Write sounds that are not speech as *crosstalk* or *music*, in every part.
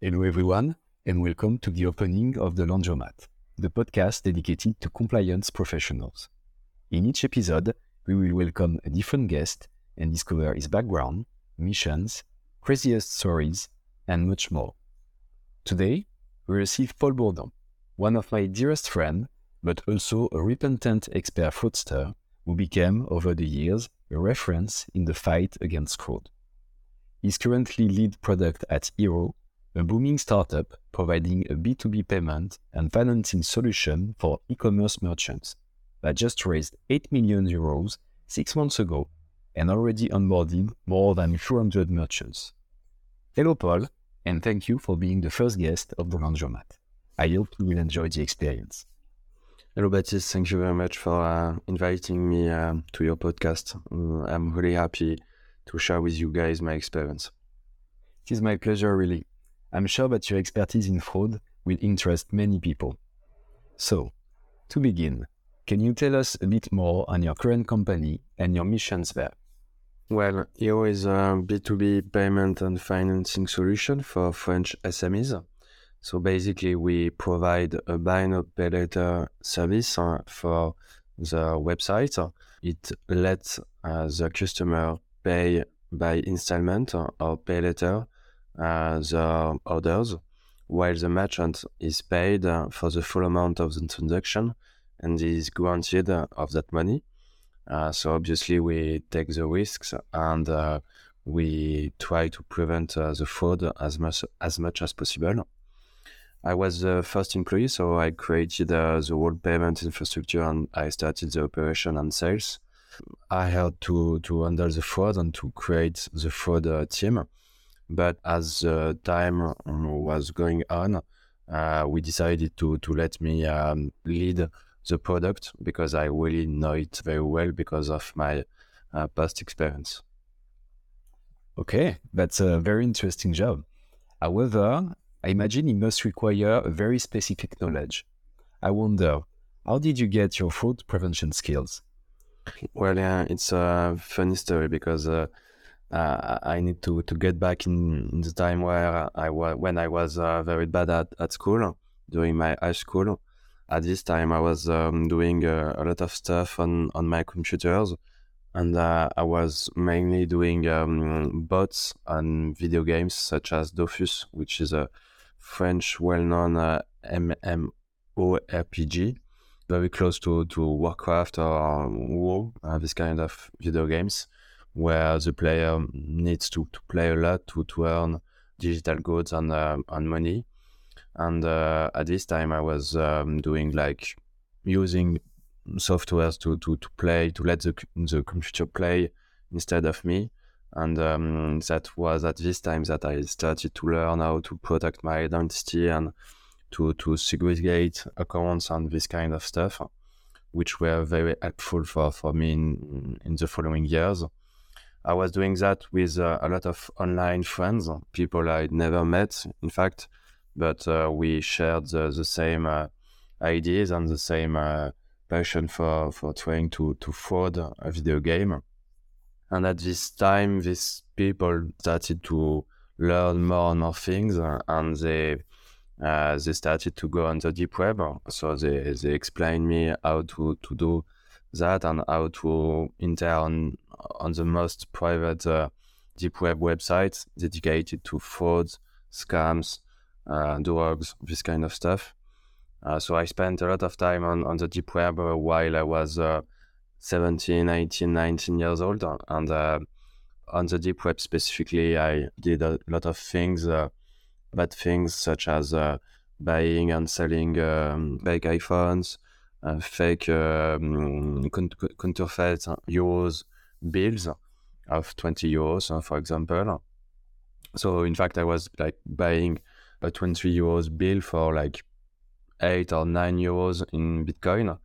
Hello, everyone, and welcome to the opening of The Laundromat, the podcast dedicated to compliance professionals. In each episode, we will welcome a different guest and discover his background, missions, craziest stories, and much more. Today, we receive Paul Bourdon, one of my dearest friends, but also a repentant expert fraudster who became, over the years, a reference in the fight against fraud. He's currently lead product at Hero, a booming startup providing a B2B payment and financing solution for e-commerce merchants that just raised 8 million euros six months ago and already onboarded more than 200 merchants. Hello, Paul, and thank you for being the first guest of the Laundromat. I hope you will enjoy the experience. Hello, Baptiste. Thank you very much for uh, inviting me uh, to your podcast. Uh, I'm really happy to share with you guys my experience. It is my pleasure, really. I'm sure that your expertise in fraud will interest many people. So, to begin, can you tell us a bit more on your current company and your missions there? Well, Hero is a B2B payment and financing solution for French SMEs. So basically, we provide a buy now pay later service uh, for the website. It lets uh, the customer pay by installment or pay later uh, the orders, while the merchant is paid uh, for the full amount of the transaction and is guaranteed uh, of that money. so obviously we take the risks and we try to prevent the fraud as much as much as possible. I was the first employee, so I created uh, the whole payment infrastructure and I started the operation and sales. I had to to handle the fraud and to create the fraud uh, team. But as the time was going on, uh, we decided to to let me um, lead the product because I really know it very well because of my uh, past experience. Okay, that's a very interesting job. However, I imagine it must require a very specific knowledge. I wonder, how did you get your fraud prevention skills? Well, yeah, it's a funny story because uh, uh, I need to, to get back in, in the time where I was when I was uh, very bad at, at school during my high school. At this time, I was um, doing uh, a lot of stuff on, on my computers, and uh, I was mainly doing um, bots on video games such as Dofus, which is a French well-known uh, MMORPG, very close to, to Warcraft or WoW, uh, this kind of video games, where the player needs to, to play a lot to, to earn digital goods and, uh, and money. And uh, at this time, I was um, doing like using softwares to, to, to play, to let the, the computer play instead of me. And um, that was at this time that I started to learn how to protect my identity and to, to segregate accounts and this kind of stuff, which were very helpful for, for me in, in the following years. I was doing that with uh, a lot of online friends, people I'd never met, in fact, but uh, we shared the, the same uh, ideas and the same uh, passion for, for trying to, to fraud a video game. And at this time, these people started to learn more and more things, uh, and they uh, they started to go on the deep web. So they they explained me how to, to do that and how to enter on, on the most private uh, deep web websites dedicated to frauds, scams, uh, drugs, this kind of stuff. Uh, so I spent a lot of time on, on the deep web uh, while I was uh, 17, 18, 19 years old. And uh, on the deep web specifically, I did a lot of things, uh, bad things such as uh, buying and selling um, fake iPhones, fake um, counterfeit euros bills of 20 euros, for example. So in fact, I was like buying a 20 euros bill for like eight or nine euros in Bitcoin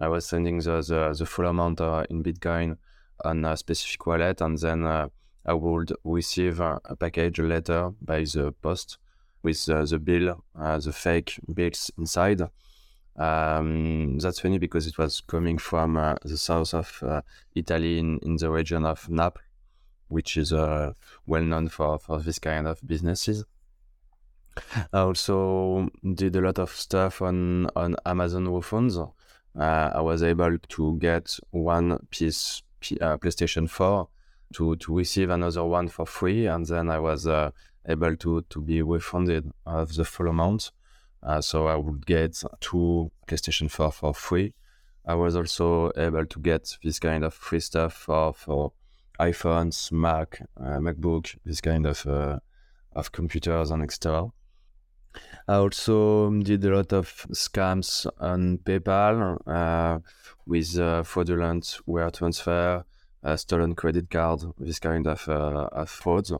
I was sending the, the, the full amount uh, in Bitcoin on a specific wallet, and then uh, I would receive a, package, a letter by the post with uh, the bill, uh, the fake bills inside. Um, that's funny because it was coming from uh, the south of uh, Italy in, in the region of Naples, which is well known for, for this kind of businesses. I also did a lot of stuff on on Amazon phones. Uh, I was able to get one piece uh, PlayStation 4 to to receive another one for free, and then I was uh, able to to be refunded of the full amount. Uh, so I would get two PlayStation 4 for free. I was also able to get this kind of free stuff for for iPhones, Mac, uh, MacBook, this kind of uh, of computers and etc. I also did a lot of scams on PayPal uh, with uh, fraudulent wire transfer, uh, stolen credit card, this kind of, uh, of frauds.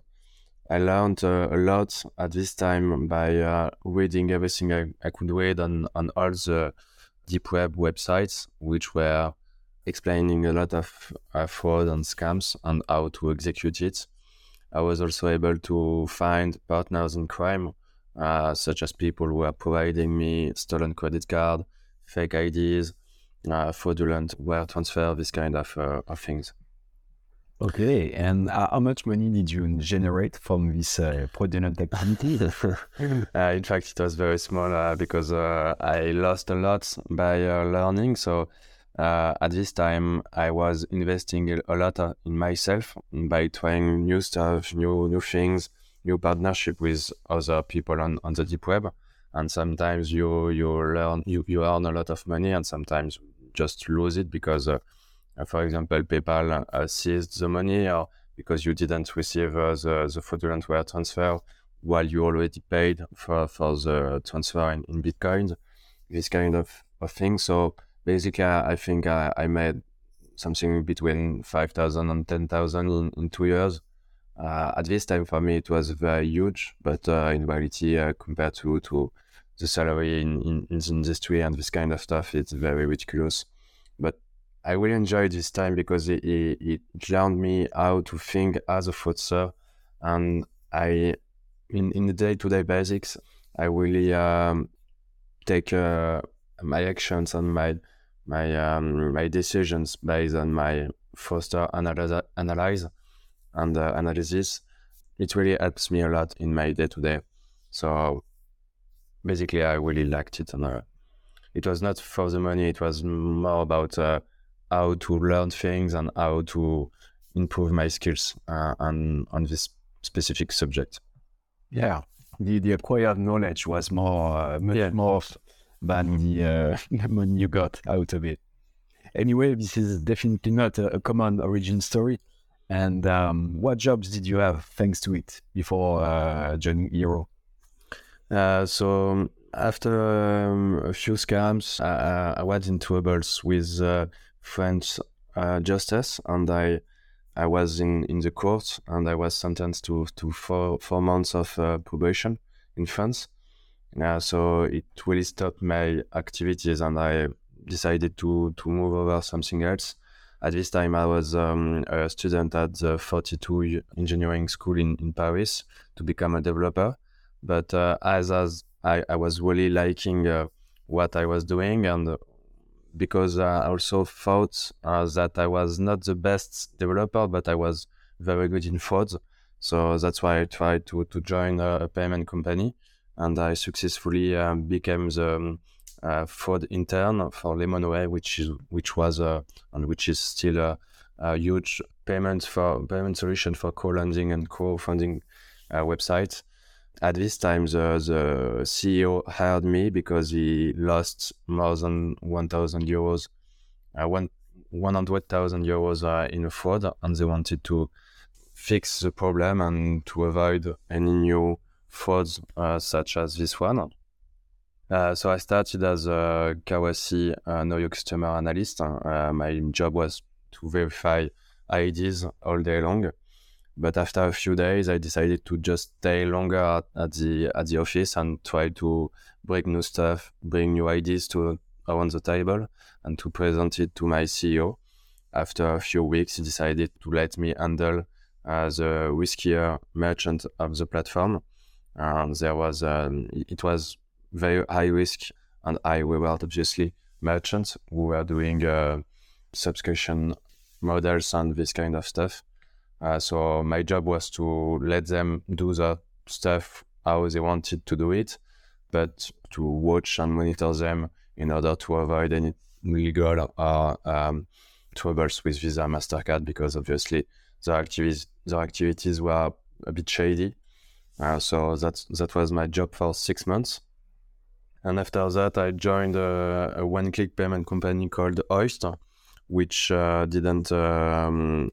I learned uh, a lot at this time by uh, reading everything I, I, could read on, on all the deep web websites, which were explaining a lot of fraud and scams and how to execute it. I was also able to find partners in crime uh, such as people who are providing me stolen credit card, fake IDs, uh, fraudulent wire transfer, this kind of, uh, of things. Okay, and how much money did you generate from this uh, fraudulent activity? *laughs* uh, in fact, it was very small uh, because uh, I lost a lot by uh, learning. So uh, at this time, I was investing a lot in myself by trying new stuff, new new things, new partnership with other people on, on the deep web. And sometimes you you learn you, you earn a lot of money, and sometimes just lose it because, uh, for example, PayPal uh, seized the money, or because you didn't receive uh, the the fraudulent wire transfer while you already paid for for the transfer in, in Bitcoin. This kind of, of thing. So basically, I, I think I, I made something between 5,000 and 10,000 in, in two years uh, at this time for me it was very huge, but uh, in reality, uh, compared to to the salary in, in, in the industry and this kind of stuff, it's very ridiculous. I really enjoyed this time because it, it, it learned me how to think as a fraudster, and I, in in the day to day basics, I really um, take uh, my actions and my my um, my decisions based on my analyze, analyze and uh, analysis, it really helps me a lot in my day to day. So basically, I really liked it, and uh, it was not for the money. It was more about uh, how to learn things and how to improve my skills uh, on on this specific subject. Yeah, the the acquired knowledge was more uh, much yeah. more than the, uh, *laughs* money you got out of it. Anyway, this is definitely not a, a common origin story. And um, what jobs did you have thanks to it before uh, joining Hero? Uh, so after um, a few scams, I, I went in troubles with uh, French uh, justice, and I I was in, in the court, and I was sentenced to to four four months of uh, probation in France. Uh, so it really stopped my activities, and I decided to to move over something else at this time I was um, a student at the 42 engineering school in, in Paris to become a developer. But uh, as, as I, I was really liking uh, what I was doing and because I also thought uh, that I was not the best developer, but I was very good in fraud. So that's why I tried to, to join a, a payment company and I successfully um, became the um, uh, fraud intern for Lemonway, which is which was uh, and which is still a, a, huge payment for payment solution for co-lending and co-funding uh, websites. At this time, the, the CEO hired me because he lost more than 1,000 euros, uh, one 100,000 euros uh, in a fraud, and they wanted to fix the problem and to avoid any new frauds uh, such as this one. Uh, so I started as a KYC uh, know your customer analyst. Uh, my job was to verify IDs all day long. But after a few days, I decided to just stay longer at, at the at the office and try to bring new stuff, bring new ideas to around the table, and to present it to my CEO. After a few weeks, he decided to let me handle uh, the riskier merchant of the platform. And there was um, it was very high risk and high reward, obviously, merchants who were doing uh, subscription models and this kind of stuff. Uh, so my job was to let them do the stuff how they wanted to do it, but to watch and monitor them in order to avoid any legal or um, troubles with Visa Mastercard because obviously their activities their activities were a bit shady. Uh, so that that was my job for six months. And after that, I joined a, a one-click payment company called Oyst, which uh, didn't um,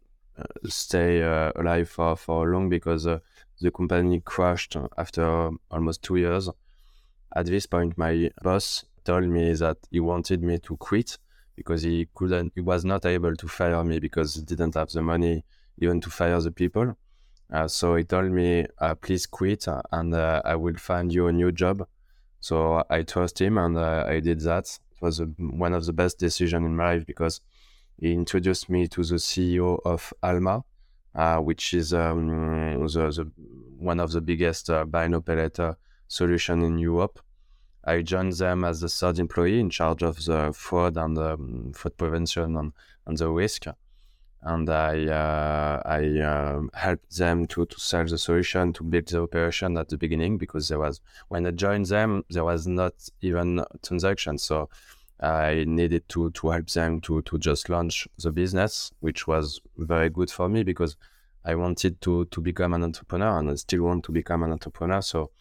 stay uh, alive for, for long because uh, the company crashed after almost two years. At this point, my boss told me that he wanted me to quit because he couldn't, he was not able to fire me because he didn't have the money even to fire the people. Uh, so he told me, uh, please quit and uh, I will find you a new job. So I trust him and uh, I did that. It was a, one of the best decisions in my life because he introduced me to the CEO of Alma, uh, which is um, the, the, one of the biggest uh, buy later solution in Europe. I joined them as the third employee in charge of the fraud and um, fraud prevention and, and the risk and I uh, I um, helped them to, to sell the solution to build the operation at the beginning because there was when I joined them there was not even transaction so I needed to to help them to to just launch the business, which was very good for me because I wanted to to become an entrepreneur and I still want to become an entrepreneur. So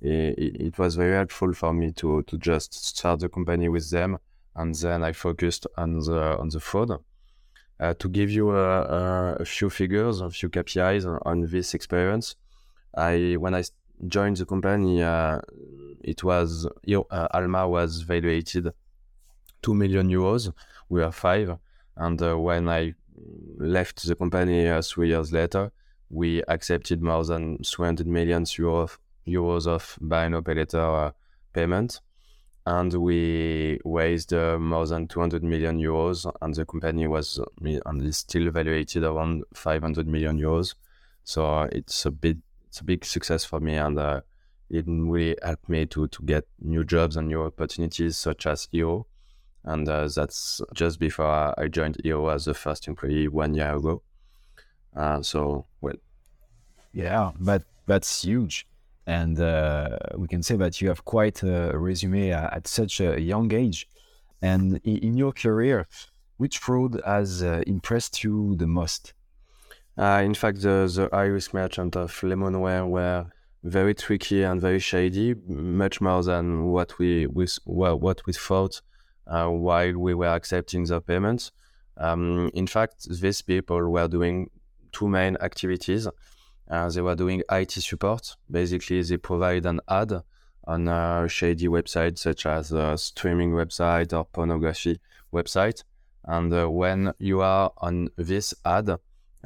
it, it was very helpful for me to to just start the company with them, and then I focused on the on the fraud. Uh, to give you a, a, a, few figures, a few KPIs on, on, this experience, I when I joined the company, uh, it was uh, Alma was valued 2 million euros. We were five. And uh, when I left the company uh, three years later, we accepted more than 300 million euro, euros of buy now pay later uh, payment. And we raised uh, more than 200 million euros, and the company was uh, and is still valued around 500 million euros. So uh, it's a bit, it's a big success for me, and it really helped me to to get new jobs and new opportunities, such as Hero and uh, that's just before I joined Hero as the first employee one year ago uh, so well yeah but that's huge and uh, we can say that you have quite a resume at such a young age. And in your career, which fraud has uh, impressed you the most? Uh, in fact, the, the high risk merchant of Lemonway were very tricky and very shady, much more than what we, we well, what we thought uh, while we were accepting the payments. Um, in fact, these people were doing two main activities. Uh, they were doing IT support. Basically, they provide an ad on a shady website such as a streaming website or pornography website. And uh, when you are on this ad,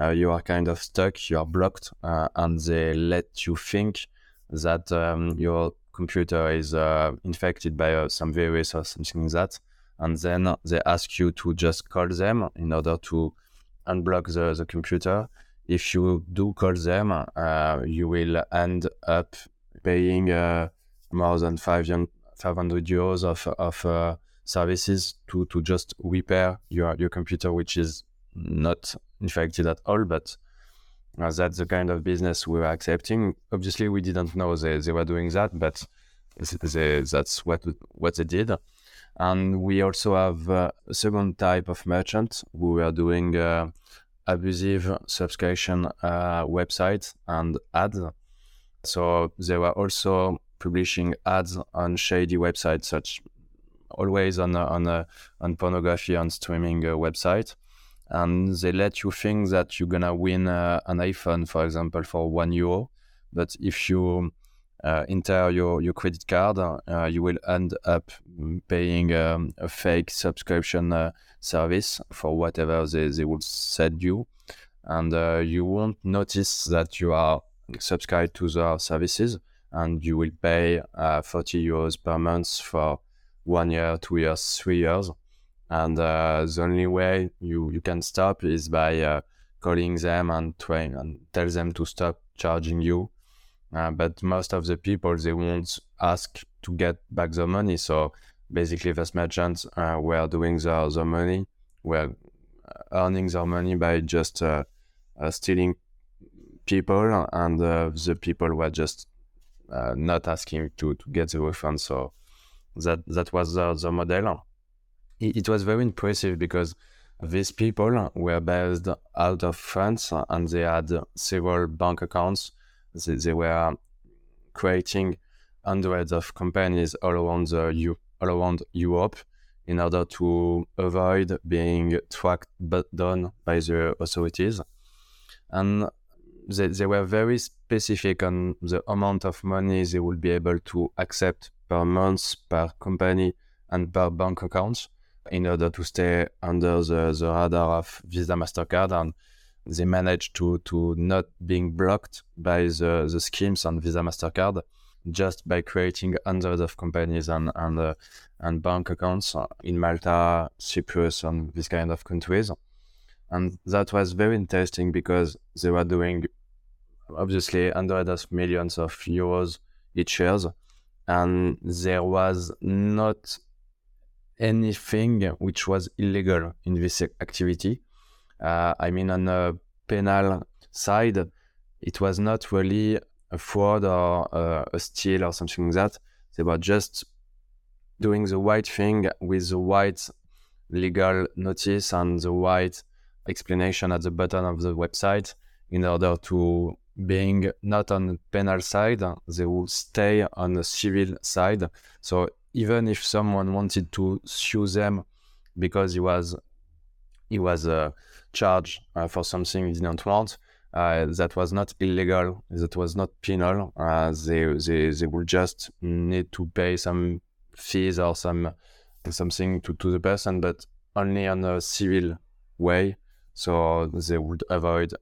uh, you are kind of stuck, you are blocked, uh, and they let you think that um, your computer is uh, infected by uh, some virus or something like that. And then they ask you to just call them in order to unblock the, the computer if you do call them, uh, you will end up paying uh, more than 500 euros of, of uh, services to, to just repair your, your computer, which is not infected at all, but uh, that's the kind of business we were accepting. Obviously, we didn't know they, they were doing that, but they, that's what, what they did. And we also have uh, a second type of merchant who are doing uh, abusive subscription uh, websites and ads. So they were also publishing ads on shady websites, such always on a, on a, on pornography on streaming website, and they let you think that you're gonna win uh, an iPhone, for example, for one euro. But if you enter your, your credit card, uh, you will end up paying um, a fake subscription uh, service for whatever they, they will send you. And uh, you won't notice that you are subscribed to their services and you will pay uh, 40 euros per month for one year, two years, three years. And uh, the only way you, you can stop is by calling them and trying and tell them to stop charging you uh, but most of the people they won't ask to get back the money. So basically, those merchants uh, were doing their, their money, were uh, earning their money by just uh, uh stealing people, and uh, the people were just not asking to, to get the refund. So that that was the, the model. It, it was very impressive because these people were based out of France and they had several bank accounts. They, they were creating hundreds of companies all around the all around Europe in order to avoid being tracked down by the authorities. And they, they were very specific on the amount of money they would be able to accept per month, per company, and per bank account in order to stay under the, the radar of Visa MasterCard. And they managed to, to not being blocked by the, the schemes on Visa MasterCard just by creating hundreds of companies and, and, uh, and bank accounts in Malta, Cyprus, and this kind of countries. And that was very interesting because they were doing obviously hundreds of millions of euros each year. And there was not anything which was illegal in this activity. Uh, I mean, on a penal side, it was not really a fraud or uh, a steal or something like that. They were just doing the right thing with the right legal notice and the right explanation at the bottom of the website in order to being not on the penal side, they will stay on the civil side. So even if someone wanted to sue them because he was he was uh, charged uh, for something he didn't want, that was not illegal, that was not penal. Uh, they, they they would just need to pay some fees or some something to, to the person, but only on a civil way. So they would avoid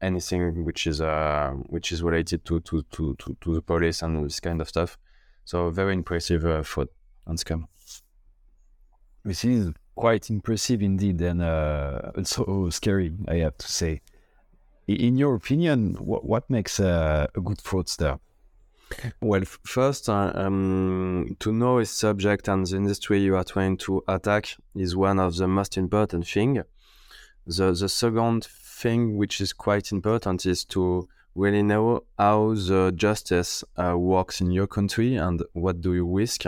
anything which is uh, which is related to, to, to, to, to the police and this kind of stuff. So very impressive uh, fraud scam. This is quite impressive indeed, and uh, also scary, I have to say. In your opinion, what, what makes a, a good fraudster? Well, first, uh, um, to know a subject and the industry you are trying to attack is one of the most important thing. The the second thing which is quite important is to really know how the justice uh, works in your country and what do you risk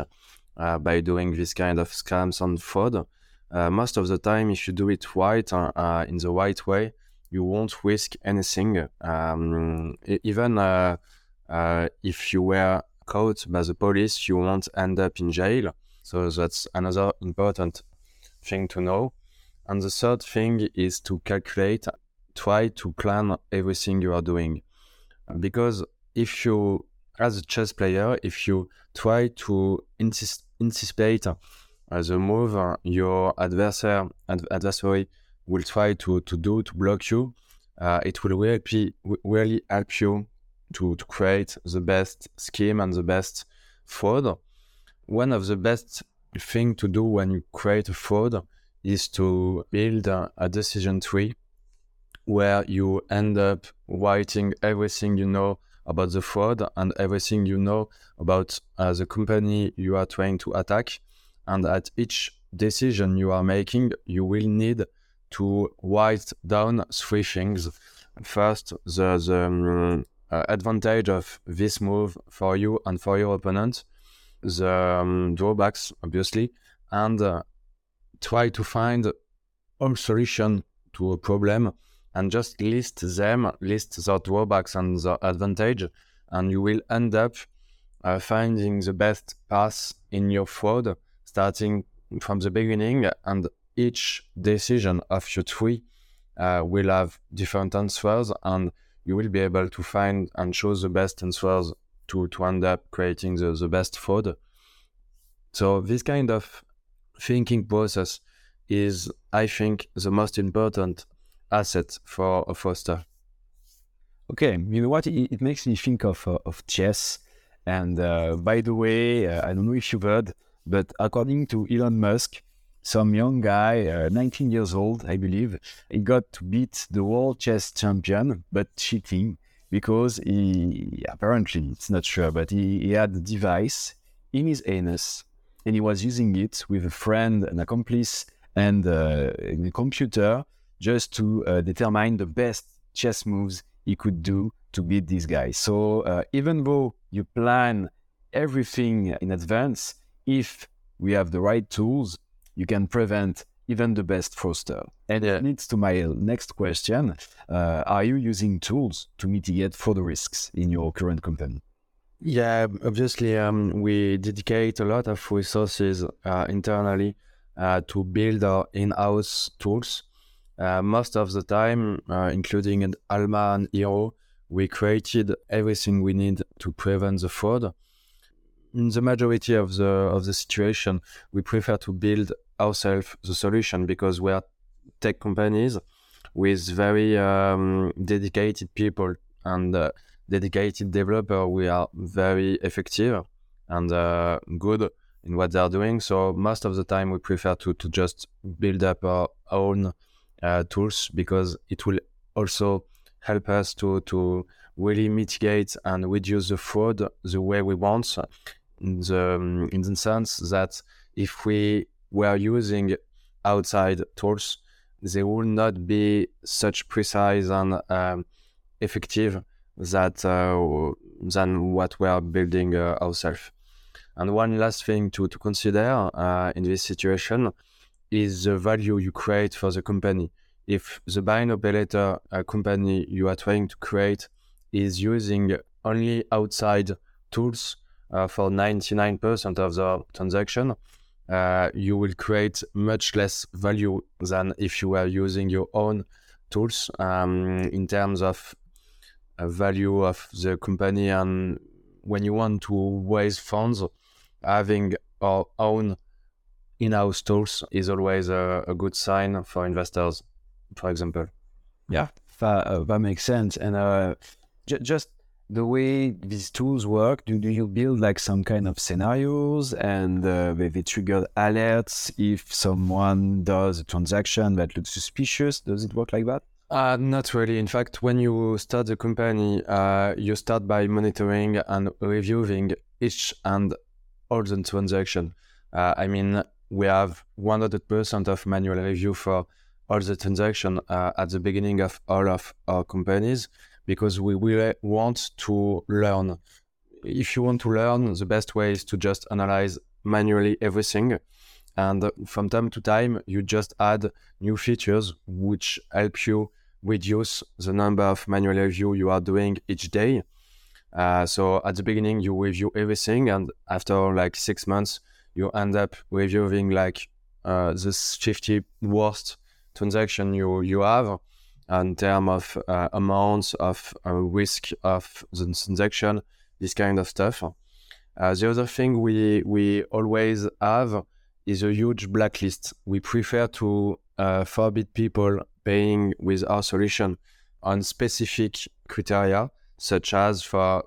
uh, by doing this kind of scams and fraud. Uh, most of the time, if you do it right uh, uh, in the right way, you won't risk anything. Um, even uh, if you were caught by the police, you won't end up in jail. So that's another important thing to know. And the third thing is to calculate try to plan everything you are doing. Because if you, as a chess player, if you try to anticipate uh, the move uh, your adversary, ad- adversary will try to, to do to block you, uh, it will really, really help you to, to create the best scheme and the best fraud. One of the best thing to do when you create a fraud is to build a, a decision tree where you end up writing everything you know about the fraud and everything you know about uh, the company you are trying to attack. And at each decision you are making, you will need to write down three things. First, the, the um, uh, advantage of this move for you and for your opponent, the um, drawbacks, obviously, and uh, try to find a solution to a problem and just list them, list the drawbacks and the advantage, and you will end up uh, finding the best path in your fraud, starting from the beginning. And each decision of your tree uh, will have different answers, and you will be able to find and choose the best answers to, to end up creating the, the best fraud. So, this kind of thinking process is, I think, the most important asset for a fraudster. Okay, you know what? It, it makes me think of uh, of chess. And uh, by the way, uh, I don't know if you've heard, but according to Elon Musk, some young guy, uh, 19 years old, I believe, he got to beat the world chess champion, but cheating because he apparently it's not sure, but he, he had a device in his anus and he was using it with a friend, an accomplice, and uh, a computer just to uh, determine the best chess moves he could do to beat this guy. So uh, even though you plan everything in advance, if we have the right tools, you can prevent even the best fraudster. And Yeah. it leads to my next question: uh, Are you using tools to mitigate fraud risks in your current company? Yeah, obviously, um, we dedicate a lot of resources uh, internally uh, to build our in-house tools. Uh, most of the time, uh, including in Alma and Hero, we created everything we need to prevent the fraud. In the majority of the of the situation, we prefer to build ourselves the solution because we are tech companies with very um, dedicated people and uh, dedicated developer, we are very effective and uh, good in what they're doing. So most of the time, we prefer to to just build up our own uh, tools because it will also help us to to really mitigate and reduce the fraud the way we want. In the um, in the sense that if we were using outside tools, they will not be such precise and um, effective that uh, than what we are building uh, ourselves. And one last thing to, to consider uh, in this situation is the value you create for the company. If the buy now pay later uh, company you are trying to create is using only outside tools uh, for 99% of the transaction, uh, you will create much less value than if you were using your own tools um, in terms of uh, value of the company and when you want to raise funds having our own in-house tools is always a, a good sign for investors for example Yeah, that, uh, that makes sense. And uh, j- just the way these tools work, do, do you build like some kind of scenarios and uh, they, they trigger alerts if someone does a transaction that looks suspicious? Does it work like that? Uh, not really. In fact, when you start the company, uh, you start by monitoring and reviewing each and all the transaction. Uh, I mean, we have 100% of manual review for all the transaction uh, at the beginning of all of our companies because we really want to learn. If you want to learn, the best way is to just analyze manually everything. And from time to time, you just add new features which help you reduce the number of manual review you are doing each day. Uh, so at the beginning, you review everything, and after like six months, you end up reviewing like uh, the 50 worst transaction you you have in terms of uh, amounts of uh, risk of the transaction, this kind of stuff. Uh, the other thing we we always have is a huge blacklist. We prefer to uh, forbid people paying with our solution on specific criteria, such as for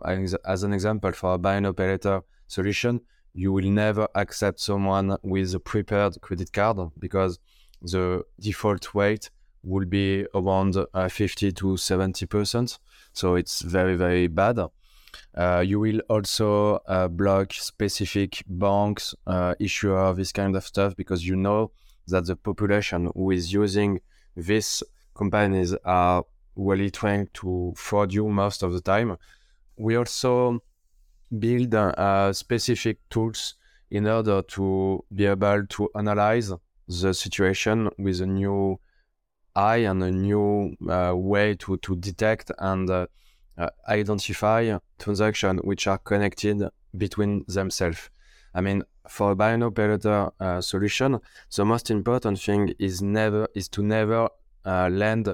as an example for a buy now pay later solution, you will never accept someone with a prepaid credit card because the default rate will be around uh, 50 to 70 percent. So it's very very bad. Uh, you will also uh, block specific banks, issuer, this kind of stuff, because you know that the population who is using these companies are really trying to fraud you most of the time. We also build uh, specific tools in order to be able to analyze the situation with a new eye and a new uh, way to, to detect and uh, uh, identify transactions which are connected between themselves. I mean, for a and operator uh, solution, the most important thing is never is to never uh, lend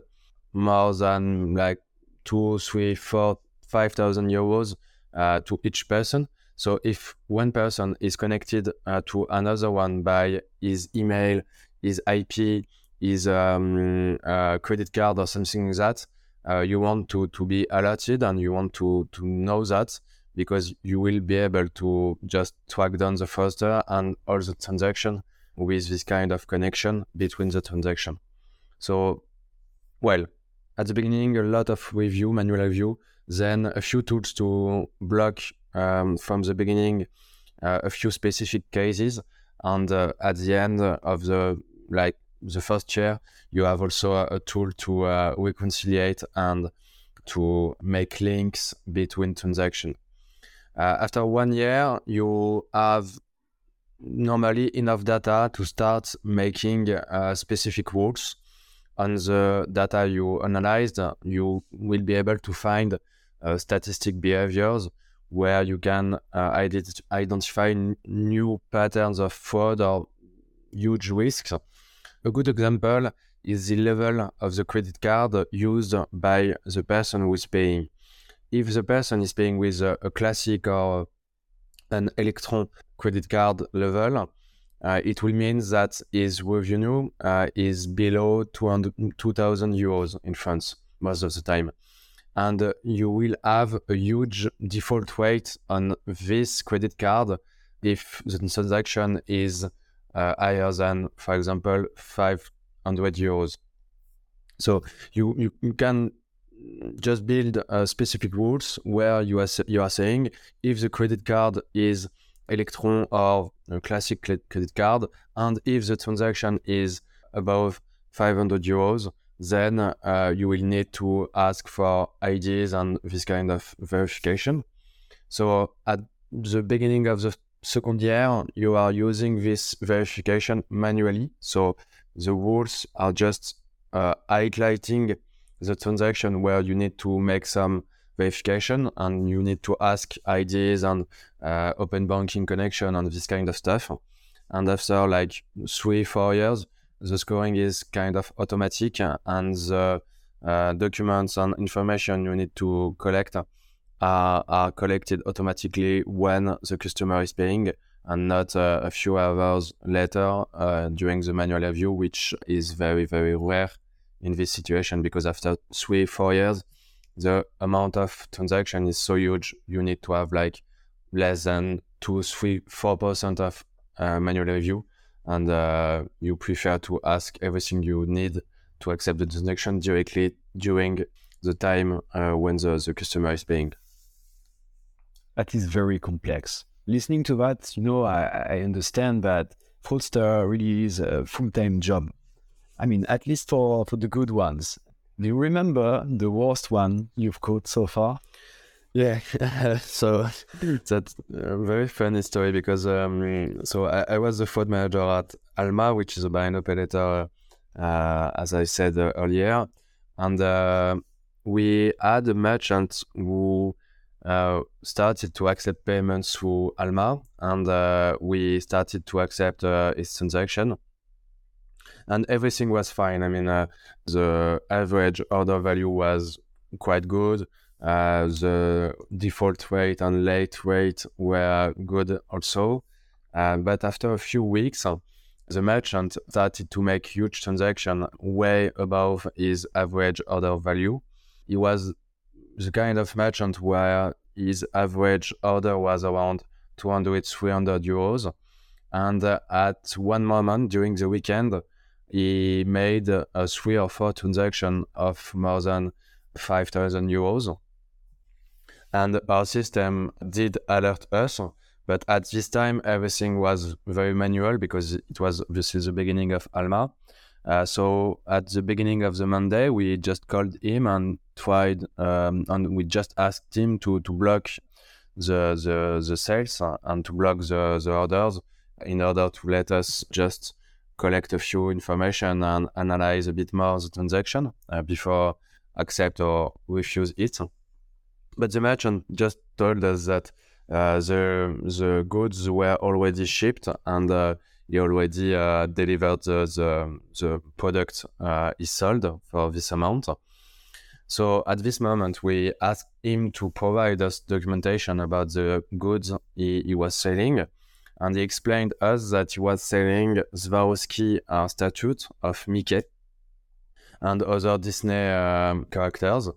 more than like two, three, four, five thousand euros uh, to each person. So if one person is connected to another one by his email, his IP, his um, uh, credit card, or something like that, uh, you want to, to be alerted and you want to, to know that because you will be able to just track down the fraudster and all the transaction with this kind of connection between the transaction. So, well, at the beginning, a lot of review, manual review, then a few tools to block um, from the beginning uh, a few specific cases, and uh, at the end of the like the first year, you have also a, a tool to uh, reconciliate and to make links between transactions. Uh, after one year, you have normally enough data to start making uh, specific rules on the data you analyzed. You will be able to find uh, statistic behaviors where you can uh, ident- identify n- new patterns of fraud or huge risks. A good example is the level of the credit card used by the person who is paying. If the person is paying with a, a classic or an electron credit card level, uh, it will mean that his revenue uh, is below 2,000 euros in France most of the time. And uh, you will have a huge default rate on this credit card if the transaction is uh, higher than, for example, 500 euros. So you, you, can just build uh, specific rules where you are, you are saying if the credit card is Electron or a classic credit card, and if the transaction is above 500 euros, then uh, you will need to ask for IDs and this kind of verification. So at the beginning of the second year, you are using this verification manually. So the rules are just uh, highlighting the transaction where you need to make some verification and you need to ask IDs and uh, open banking connection and this kind of stuff. And after like three, four years, the scoring is kind of automatic and the uh, documents and information you need to collect are, are collected automatically when the customer is paying and not uh, a few hours later uh, during the manual review, which is very, very rare in this situation because after three, four years, the amount of transaction is so huge, you need to have like less than two, three, four percent of uh, manual review, and uh, you prefer to ask everything you need to accept the transaction directly during the time uh, when the, the customer is paying. That is very complex. Listening to that, you know, I, I understand that fraudster really is a full-time job. I mean, at least for, for the good ones. Do you remember the worst one you've caught so far? Yeah, *laughs* so that's a very funny story because um, so I, I, was the fraud manager at Alma, which is a buy operator, uh, as I said uh, earlier, and uh, we had a merchant who uh, started to accept payments through Alma, and uh, we started to accept uh, his transaction and everything was fine. I mean, uh, the average order value was quite good. Uh, the default rate and late rate were good also. Uh, but after a few weeks, the merchant started to make huge transaction way above his average order value. He was the kind of merchant where his average order was around 200, 300 euros. And uh, at one moment during the weekend, he made a three or four transaction of more than 5,000 euros. And our system did alert us, but at this time, everything was very manual because it was obviously the beginning of Alma. Uh, so at the beginning of the Monday, we just called him and tried, um, and we just asked him to, to block the, the, the sales and to block the, the orders in order to let us just collect a few information and analyze a bit more the transaction uh, before accept or refuse it. But the merchant just told us that uh, the the goods were already shipped and uh, he already uh, delivered the, the, the product uh, he sold for this amount. So at this moment, we asked him to provide us documentation about the goods he, he was selling. And he explained us that he was selling Swarovski uh, statute of Mickey and other Disney um, characters,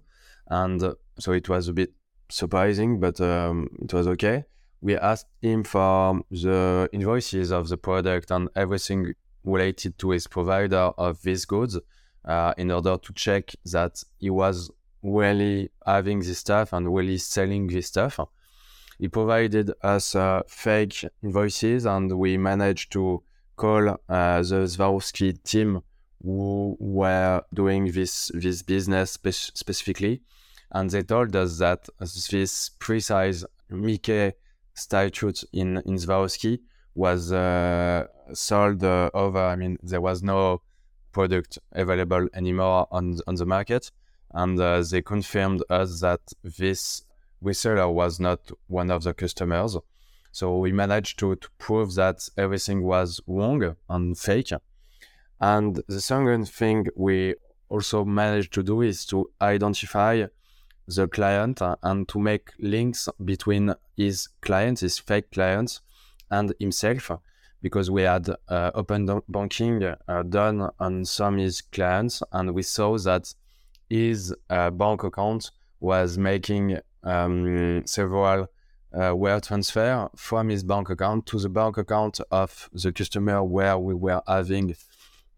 and uh, so it was a bit surprising, but um, it was okay. We asked him for the invoices of the product and everything related to his provider of these goods uh, in order to check that he was really having this stuff and really selling this stuff he provided us uh, fake invoices and we managed to call uh, the Swarovski team who were doing this this business spe- specifically and they told us that this precise Mickey statue in in was uh, sold over. I mean, there was no product available anymore on on the market, and uh, they confirmed us that this reseller was not one of the customers. So we managed to, to prove that everything was wrong and fake. And the second thing we also managed to do is to identify the client and to make links between his clients, his fake clients, and himself because we had uh, open banking uh, done on some his clients and we saw that his uh, bank account was making um, several uh, wire transfer from his bank account to the bank account of the customer where we were having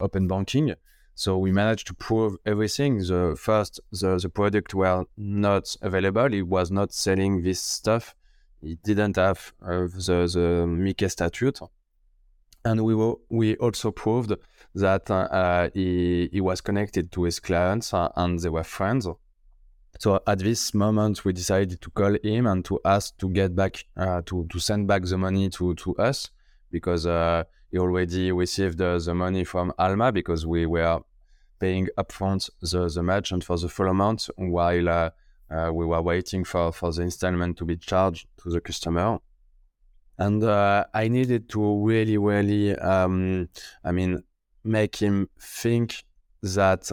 open banking. So we managed to prove everything. The first, the, the product were not available. It was not selling this stuff. It didn't have uh, the, the Mickey statute. And we were, we also proved that uh, he, he was connected to his clients uh, and they were friends. So at this moment, we decided to call him and to ask to get back, uh, to, to send back the money to, to us because uh, he already received uh, the money from Alma because we were paying upfront the, the merchant for the full amount while uh, we were waiting for, for the installment to be charged to the customer. And uh, I needed to really, really, um, I mean, make him think that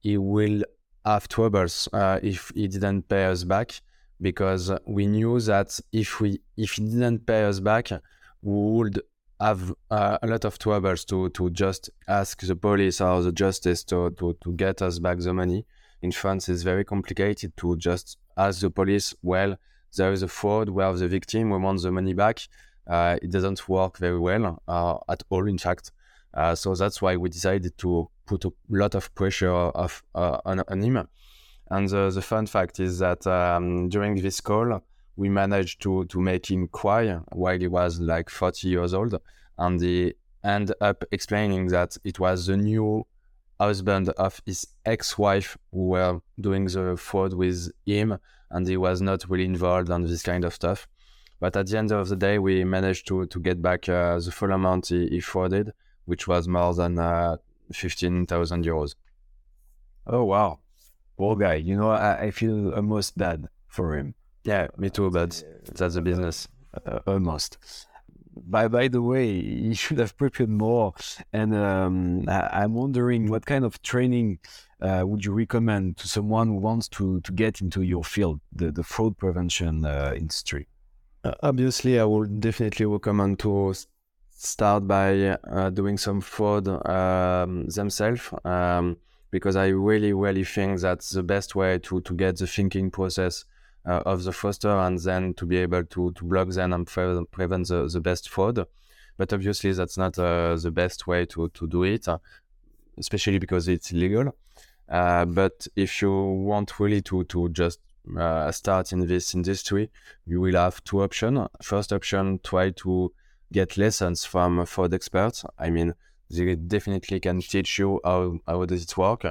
he will have troubles uh, if he didn't pay us back. Because we knew that if we if he didn't pay us back we would have uh, a lot of troubles to to just ask the police or the justice to, to to get us back the money. In france it's very complicated to just ask the police well there is a fraud where the victim we want the money back uh, it doesn't work very well uh, at all in fact uh, so that's why we decided to put a lot of pressure of, uh, on, on, him. And the, the, fun fact is that um, during this call, we managed to, to make him cry while he was like 40 years old. And he ended up explaining that it was the new husband of his ex-wife who were doing the fraud with him and he was not really involved on this kind of stuff. But at the end of the day, we managed to, to get back uh, the full amount he, he frauded, which was more than uh, 15,000 euros. Oh, wow. Poor guy. You know, I, I, feel almost bad for him. Yeah, me too, but that's the business. Uh, almost. By, by the way, you should have prepared more. And um, I, am wondering what kind of training uh, would you recommend to someone who wants to, to get into your field, the, the fraud prevention uh, industry? Uh, obviously, I would definitely recommend to start by uh, doing some fraud um, themselves um, because I really, really think that's the best way to, to get the thinking process uh, of the fraudster and then to be able to, to block them and pre- prevent the, the best fraud. But obviously, that's not uh, the best way to, to do it, uh, especially because it's illegal. Uh, but if you want really to, to just uh, start in this industry, you will have two options. First option, try to get lessons from fraud experts. I mean, they definitely can teach you how, how does it work.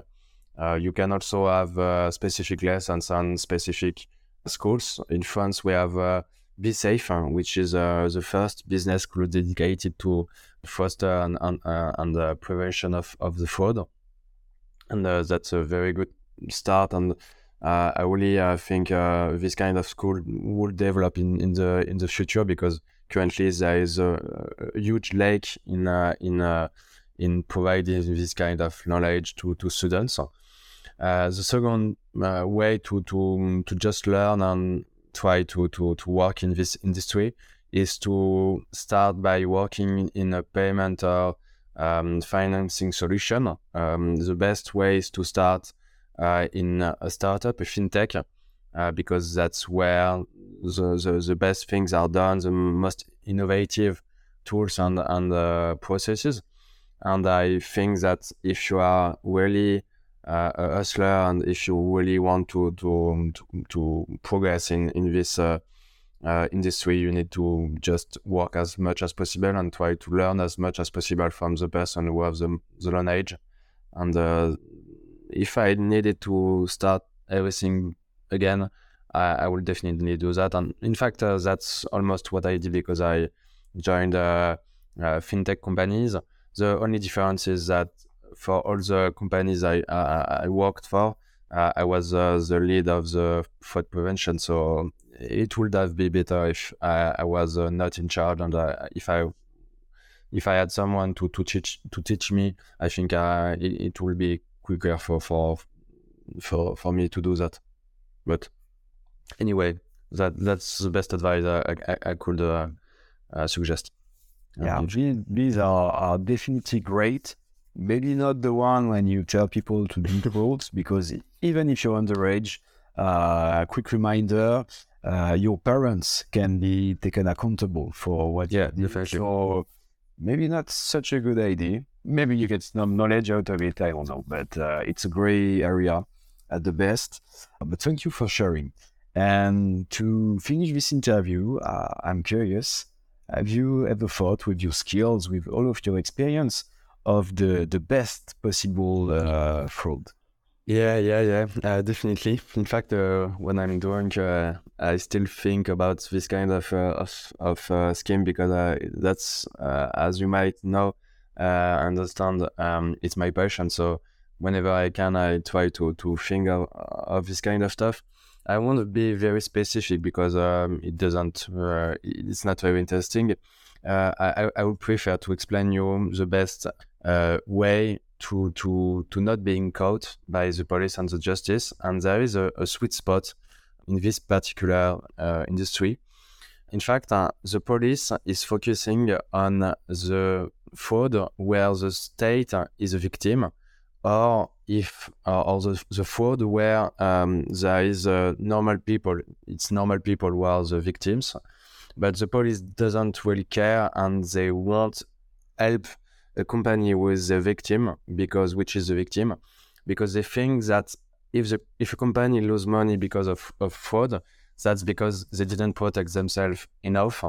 Uh, you can also have specific lessons on specific schools. In France, we have uh, BeSafe, which is uh, the first business school dedicated to foster and, and, uh, and the prevention of, of the fraud. And uh, that's a very good start. And I really think this kind of school will develop in, in the in the future because currently there is a, a huge lack in uh, in uh, in providing this kind of knowledge to, to students. Uh, the second uh, way to, to to just learn and try to, to, to work in this industry is to start by working in a payment or um, financing solution. Um, the best way is to start uh, in a startup, a fintech, uh, because that's where the, the, the, best things are done, the most innovative tools and, and uh, processes. And I think that if you are really uh, a hustler and if you really want to to to, to progress in in this uh, uh, industry, you need to just work as much as possible and try to learn as much as possible from the person who has the, the knowledge. And uh, if I needed to start everything again, I, I will definitely do that. And in fact, uh, that's almost what I did because I joined uh, fintech companies. The only difference is that for all the companies I I, I worked for, uh, I was uh, the lead of the fraud prevention. So it would have been better if I, I was uh, not in charge and if I if I had someone to, to teach to teach me, I think it, it will be quicker for for for for me to do that. But anyway, that that's the best advice I, I, I could uh, uh, suggest. Yeah, these are, are definitely great. Maybe not the one when you tell people to do the rules, because even if you're underage, uh, a quick reminder: uh, your parents can be taken accountable for what yeah, you did. So maybe not such a good idea. Maybe you get some knowledge out of it. I don't know, but uh, it's a gray area at the best. But thank you for sharing. And to finish this interview, uh, I'm curious have you ever thought with your skills, with all of your experience, of the, the best possible uh, fraud? Yeah, yeah, yeah, uh, definitely. In fact, uh, when I'm doing, uh, I still think about this kind of uh, of, of uh, scheme because that's, as you might know, understand, um, it's my passion. So whenever I can, I try to to think of, of this kind of stuff. I want to be very specific because um, it doesn't, it's not very interesting. Uh, I, I would prefer to explain you the best uh, way to to to not being caught by the police and the justice. And there is a, a sweet spot in this particular uh, industry. In fact, uh, the police is focusing on the fraud where the state is a victim or if uh, or the, the fraud where um, there is uh, normal people, it's normal people who are the victims, but the police doesn't really care and they won't help a company with the victim because which is the victim because they think that if the if a company lose money because of, of fraud, that's because they didn't protect themselves enough.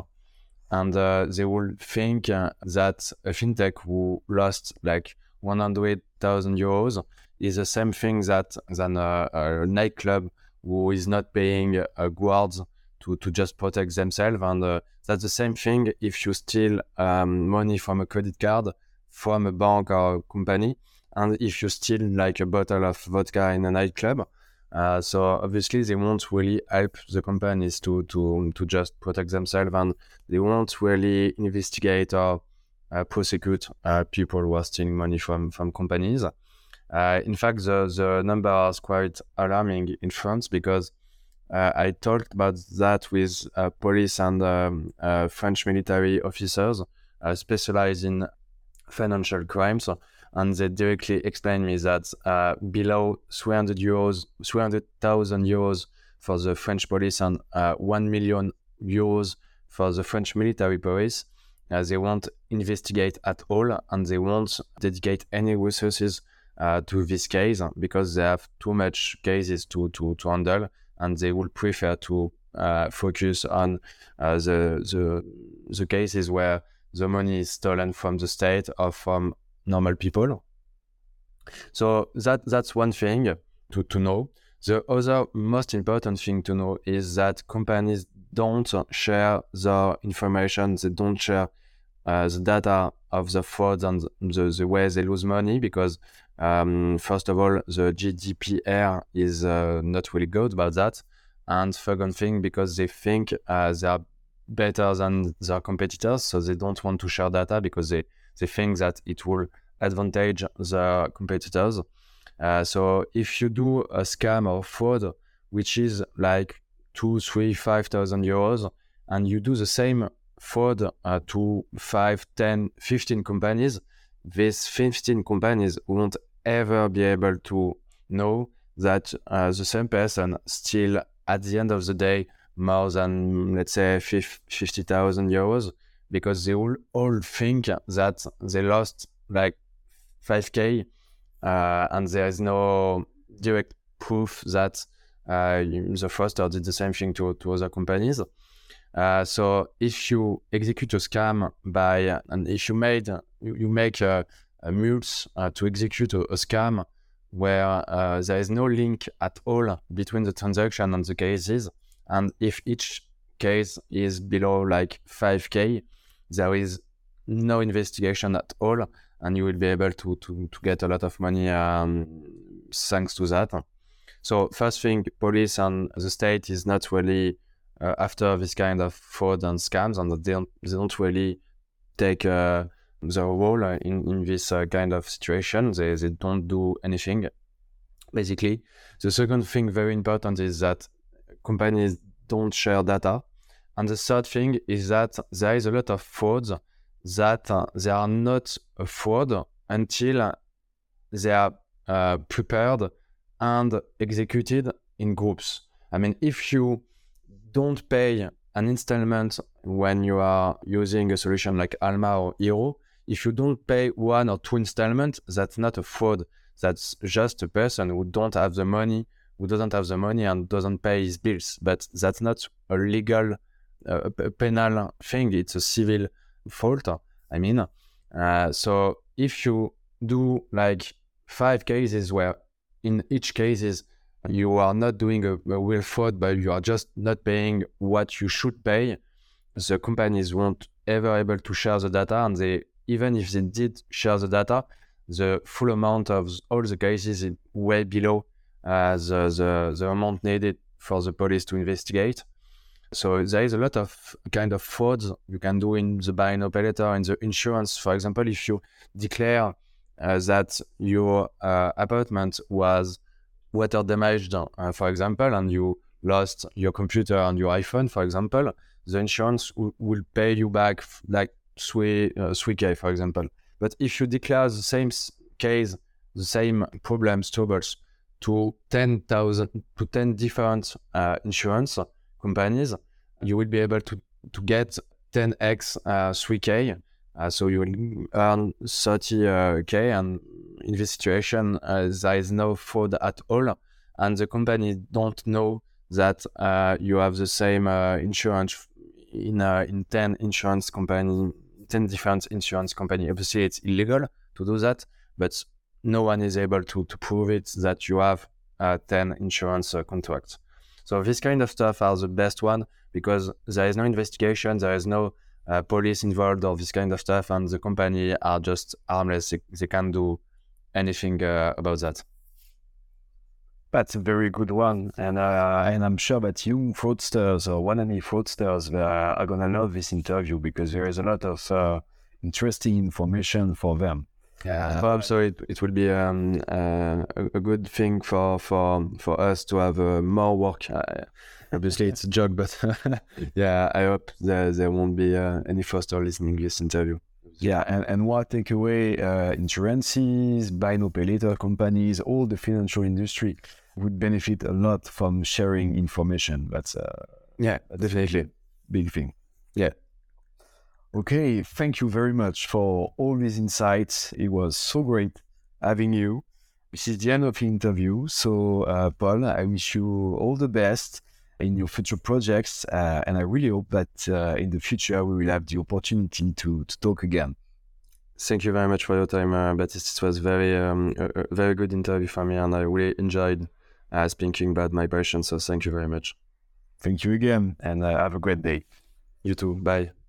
And uh, they will think uh, that a fintech who lost like 100,000 euros is the same thing that than a, a nightclub who is not paying uh, guards to, to just protect themselves. And uh, that's the same thing if you steal um, money from a credit card from a bank or a company. And if you steal like a bottle of vodka in a nightclub, uh, so obviously they won't really help the companies to to to just protect themselves, and they won't really investigate or uh, prosecute uh, people who are stealing money from from companies. Uh, in fact, the the number is quite alarming in France because I talked about that with police and um, French military officers specialized in financial crimes and they directly explained me that uh, below 300 euros, 300,000 euros for the French police and uh, 1 million euros for the French military police, uh, they won't investigate at all and they won't dedicate any resources uh, to this case because they have too much cases to, to, to handle and they would prefer to uh, focus on uh, the, the, the cases where the money is stolen from the state or from normal people. So that that's one thing to, to know. The other most important thing to know is that companies don't share their information, they don't share uh, the data of the frauds and the, the way they lose money because um, first of all the GDPR is uh, not really good about that. And second thing because they think uh, they are better than their competitors so they don't want to share data because they, they think that it will advantage the competitors. Uh, so if you do a scam or fraud which is like two three five thousand euros and you do the same fraud uh, to 5, 10, 15 companies, these 15 companies won't ever be able to know that uh, the same person still, at the end of the day, more than, let's say, 50,000 euros because they will all think that they lost like 5k uh, and there is no direct proof that uh, the fraudster did the same thing to, to other companies. Uh, so if you execute a scam by and if you made you, make a mules uh, to execute a, a, scam where uh, there is no link at all between the transaction and the cases. And if each case is below like 5k, there is no investigation at all, and you will be able to to, to get a lot of money um, thanks to that. So first thing, police and the state is not really uh, after this kind of fraud and scams, and they don't they don't really take uh, the role in in this uh, kind of situation. They they don't do anything. Basically, the second thing very important is that companies don't share data, and the third thing is that there is a lot of frauds that uh, they are not a fraud until they are uh, prepared and executed in groups. I mean, if you don't pay an installment when you are using a solution like Alma or Hero, if you don't pay one or two installments, that's not a fraud. That's just a person who don't have the money, who doesn't have the money and doesn't pay his bills. But that's not a legal, uh, a penal thing. It's a civil fault. I mean, uh, so if you do like five cases where in each cases you are not doing a, a real fraud, but you are just not paying what you should pay, the companies won't ever able to share the data, and they even if they did share the data, the full amount of all the cases is way below uh, the, the the amount needed for the police to investigate. So there is a lot of kind of frauds you can do in the buy now pay in the insurance. For example, if you declare uh, that your uh, apartment was water damaged, uh, for example, and you lost your computer and your iPhone, for example, the insurance w- will pay you back f- like 3, uh, 3K, for example. But if you declare the same case, the same problems, troubles to 10,000, to 10 different uh, insurance companies, you will be able to, to get 10x uh, 3K. Uh, so you will earn 30K. And in this situation, uh, there is no fraud at all. And the company don't know that uh, you have the same uh, insurance in, in 10 insurance company, 10 different insurance company. Obviously, it's illegal to do that, but no one is able to, to prove it that you have 10 insurance contracts. So this kind of stuff are the best one because there is no investigation, there is no uh, police involved or this kind of stuff, and the company are just harmless. They, they can't do anything uh, about that. That's a very good one, and uh, and I'm sure that you fraudsters or wannabe fraudsters are gonna love this interview because there is a lot of uh, interesting information for them. Yeah, uh, so it, it will be um, uh, a, a, good thing for for for us to have uh, more work. Obviously, it's a joke, but *laughs* yeah, I hope there there won't be uh, any fraudster listening this interview. Yeah, and, and what take away uh, insurances, buy now pay later companies, all the financial industry would benefit a lot from sharing information. That's yeah, that's definitely big thing. Yeah. Okay, thank you very much for all these insights. It was so great having you. This is the end of the interview. So, uh, Paul, I wish you all the best in your future projects. Uh, and I really hope that uh, in the future we will have the opportunity to, to talk again. Thank you very much for your time, uh, Baptiste. It was very, um, a, a, very good interview for me, and I really enjoyed uh, speaking about my passion. So, thank you very much. Thank you again, and uh, have a great day. You too. Bye.